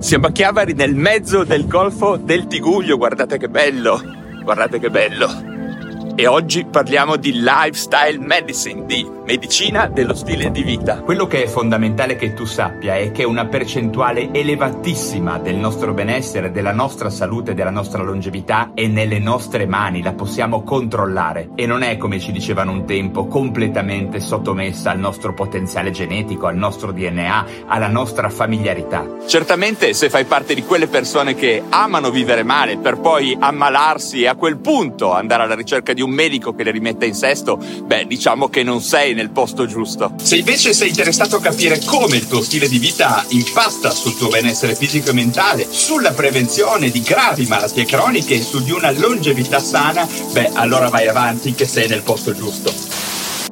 Siamo a Chiavari nel mezzo del golfo del Tiguglio, guardate che bello, guardate che bello. E oggi parliamo di lifestyle medicine, di medicina dello stile di vita. Quello che è fondamentale che tu sappia è che una percentuale elevatissima del nostro benessere, della nostra salute, della nostra longevità è nelle nostre mani, la possiamo controllare e non è come ci dicevano un tempo completamente sottomessa al nostro potenziale genetico, al nostro DNA, alla nostra familiarità. Certamente se fai parte di quelle persone che amano vivere male per poi ammalarsi e a quel punto andare alla ricerca di un medico che le rimetta in sesto, beh diciamo che non sei nel posto giusto. Se invece sei interessato a capire come il tuo stile di vita impasta sul tuo benessere fisico e mentale, sulla prevenzione di gravi malattie croniche e su di una longevità sana, beh allora vai avanti che sei nel posto giusto.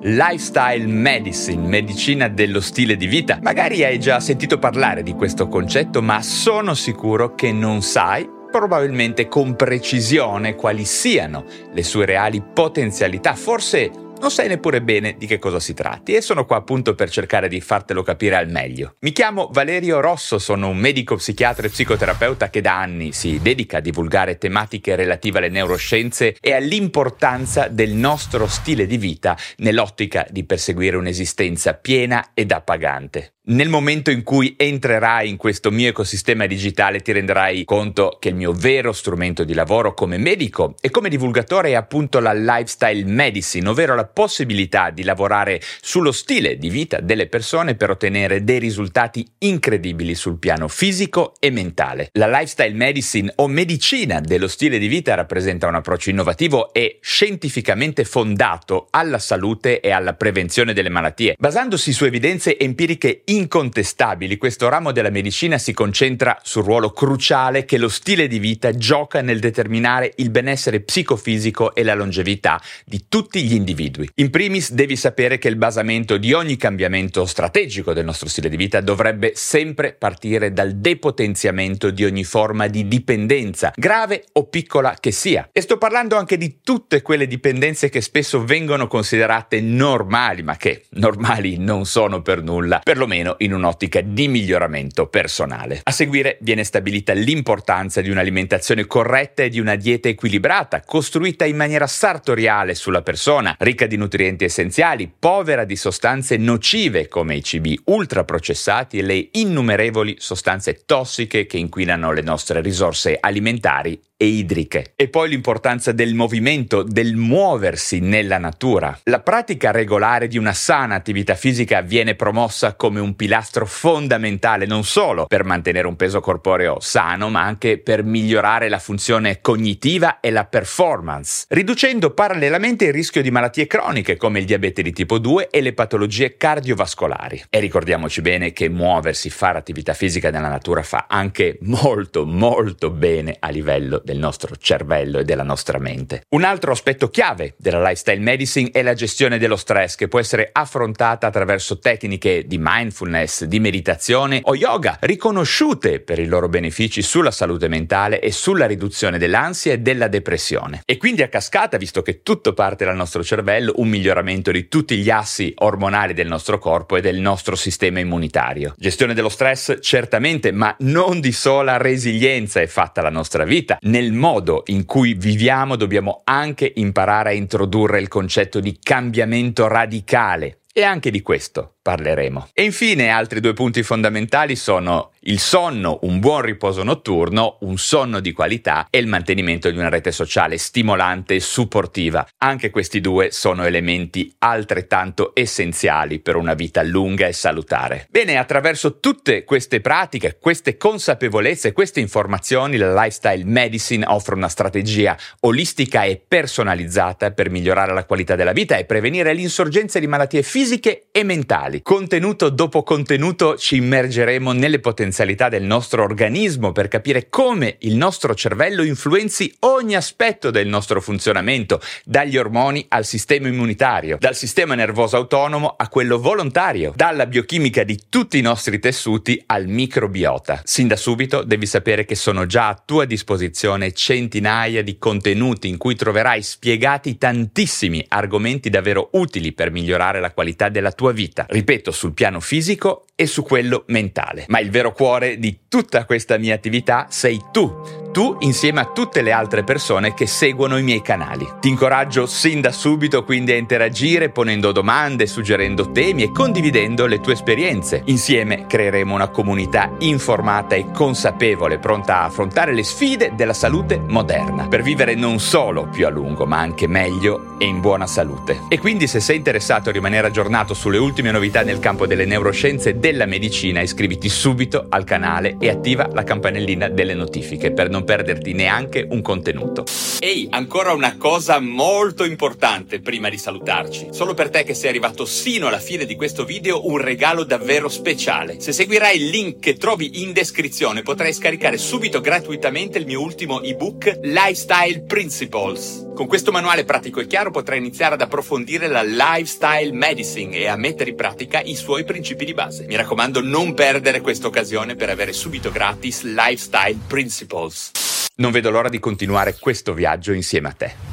Lifestyle Medicine, medicina dello stile di vita. Magari hai già sentito parlare di questo concetto, ma sono sicuro che non sai probabilmente con precisione quali siano le sue reali potenzialità, forse non sai neppure bene di che cosa si tratti e sono qua appunto per cercare di fartelo capire al meglio. Mi chiamo Valerio Rosso, sono un medico psichiatra e psicoterapeuta che da anni si dedica a divulgare tematiche relative alle neuroscienze e all'importanza del nostro stile di vita nell'ottica di perseguire un'esistenza piena ed appagante. Nel momento in cui entrerai in questo mio ecosistema digitale ti renderai conto che il mio vero strumento di lavoro come medico e come divulgatore è appunto la lifestyle medicine, ovvero la possibilità di lavorare sullo stile di vita delle persone per ottenere dei risultati incredibili sul piano fisico e mentale. La lifestyle medicine o medicina dello stile di vita rappresenta un approccio innovativo e scientificamente fondato alla salute e alla prevenzione delle malattie, basandosi su evidenze empiriche incontestabili, questo ramo della medicina si concentra sul ruolo cruciale che lo stile di vita gioca nel determinare il benessere psicofisico e la longevità di tutti gli individui. In primis devi sapere che il basamento di ogni cambiamento strategico del nostro stile di vita dovrebbe sempre partire dal depotenziamento di ogni forma di dipendenza, grave o piccola che sia. E sto parlando anche di tutte quelle dipendenze che spesso vengono considerate normali, ma che normali non sono per nulla, perlomeno in un'ottica di miglioramento personale. A seguire viene stabilita l'importanza di un'alimentazione corretta e di una dieta equilibrata, costruita in maniera sartoriale sulla persona, ricca di nutrienti essenziali, povera di sostanze nocive come i cibi ultraprocessati e le innumerevoli sostanze tossiche che inquinano le nostre risorse alimentari e idriche. E poi l'importanza del movimento, del muoversi nella natura. La pratica regolare di una sana attività fisica viene promossa come un pilastro fondamentale non solo per mantenere un peso corporeo sano, ma anche per migliorare la funzione cognitiva e la performance, riducendo parallelamente il rischio di malattie croniche come il diabete di tipo 2 e le patologie cardiovascolari. E ricordiamoci bene che muoversi, fare attività fisica nella natura fa anche molto molto bene a livello del nostro cervello e della nostra mente. Un altro aspetto chiave della lifestyle medicine è la gestione dello stress che può essere affrontata attraverso tecniche di mindfulness, di meditazione o yoga, riconosciute per i loro benefici sulla salute mentale e sulla riduzione dell'ansia e della depressione. E quindi a cascata, visto che tutto parte dal nostro cervello, un miglioramento di tutti gli assi ormonali del nostro corpo e del nostro sistema immunitario. Gestione dello stress certamente, ma non di sola resilienza è fatta la nostra vita. Ne nel modo in cui viviamo dobbiamo anche imparare a introdurre il concetto di cambiamento radicale. E anche di questo parleremo. E infine altri due punti fondamentali sono il sonno, un buon riposo notturno, un sonno di qualità e il mantenimento di una rete sociale stimolante e supportiva. Anche questi due sono elementi altrettanto essenziali per una vita lunga e salutare. Bene, attraverso tutte queste pratiche, queste consapevolezze, queste informazioni, la Lifestyle Medicine offre una strategia olistica e personalizzata per migliorare la qualità della vita e prevenire l'insorgenza di malattie fisiche e mentali. Contenuto dopo contenuto ci immergeremo nelle potenzialità potenzialità del nostro organismo per capire come il nostro cervello influenzi ogni aspetto del nostro funzionamento, dagli ormoni al sistema immunitario, dal sistema nervoso autonomo a quello volontario, dalla biochimica di tutti i nostri tessuti al microbiota. Sin da subito devi sapere che sono già a tua disposizione centinaia di contenuti in cui troverai spiegati tantissimi argomenti davvero utili per migliorare la qualità della tua vita. Ripeto, ripeto, sul piano fisico e su quello mentale. Ma il vero cuore di tutta questa mia attività sei tu tu insieme a tutte le altre persone che seguono i miei canali. Ti incoraggio sin da subito quindi a interagire ponendo domande, suggerendo temi e condividendo le tue esperienze. Insieme creeremo una comunità informata e consapevole, pronta a affrontare le sfide della salute moderna, per vivere non solo più a lungo, ma anche meglio e in buona salute. E quindi se sei interessato a rimanere aggiornato sulle ultime novità nel campo delle neuroscienze e della medicina, iscriviti subito al canale e attiva la campanellina delle notifiche per non non perderti neanche un contenuto. Ehi, ancora una cosa molto importante prima di salutarci. Solo per te che sei arrivato sino alla fine di questo video un regalo davvero speciale. Se seguirai il link che trovi in descrizione potrai scaricare subito gratuitamente il mio ultimo ebook Lifestyle Principles. Con questo manuale pratico e chiaro potrai iniziare ad approfondire la lifestyle medicine e a mettere in pratica i suoi principi di base. Mi raccomando non perdere questa occasione per avere subito gratis Lifestyle Principles. Non vedo l'ora di continuare questo viaggio insieme a te.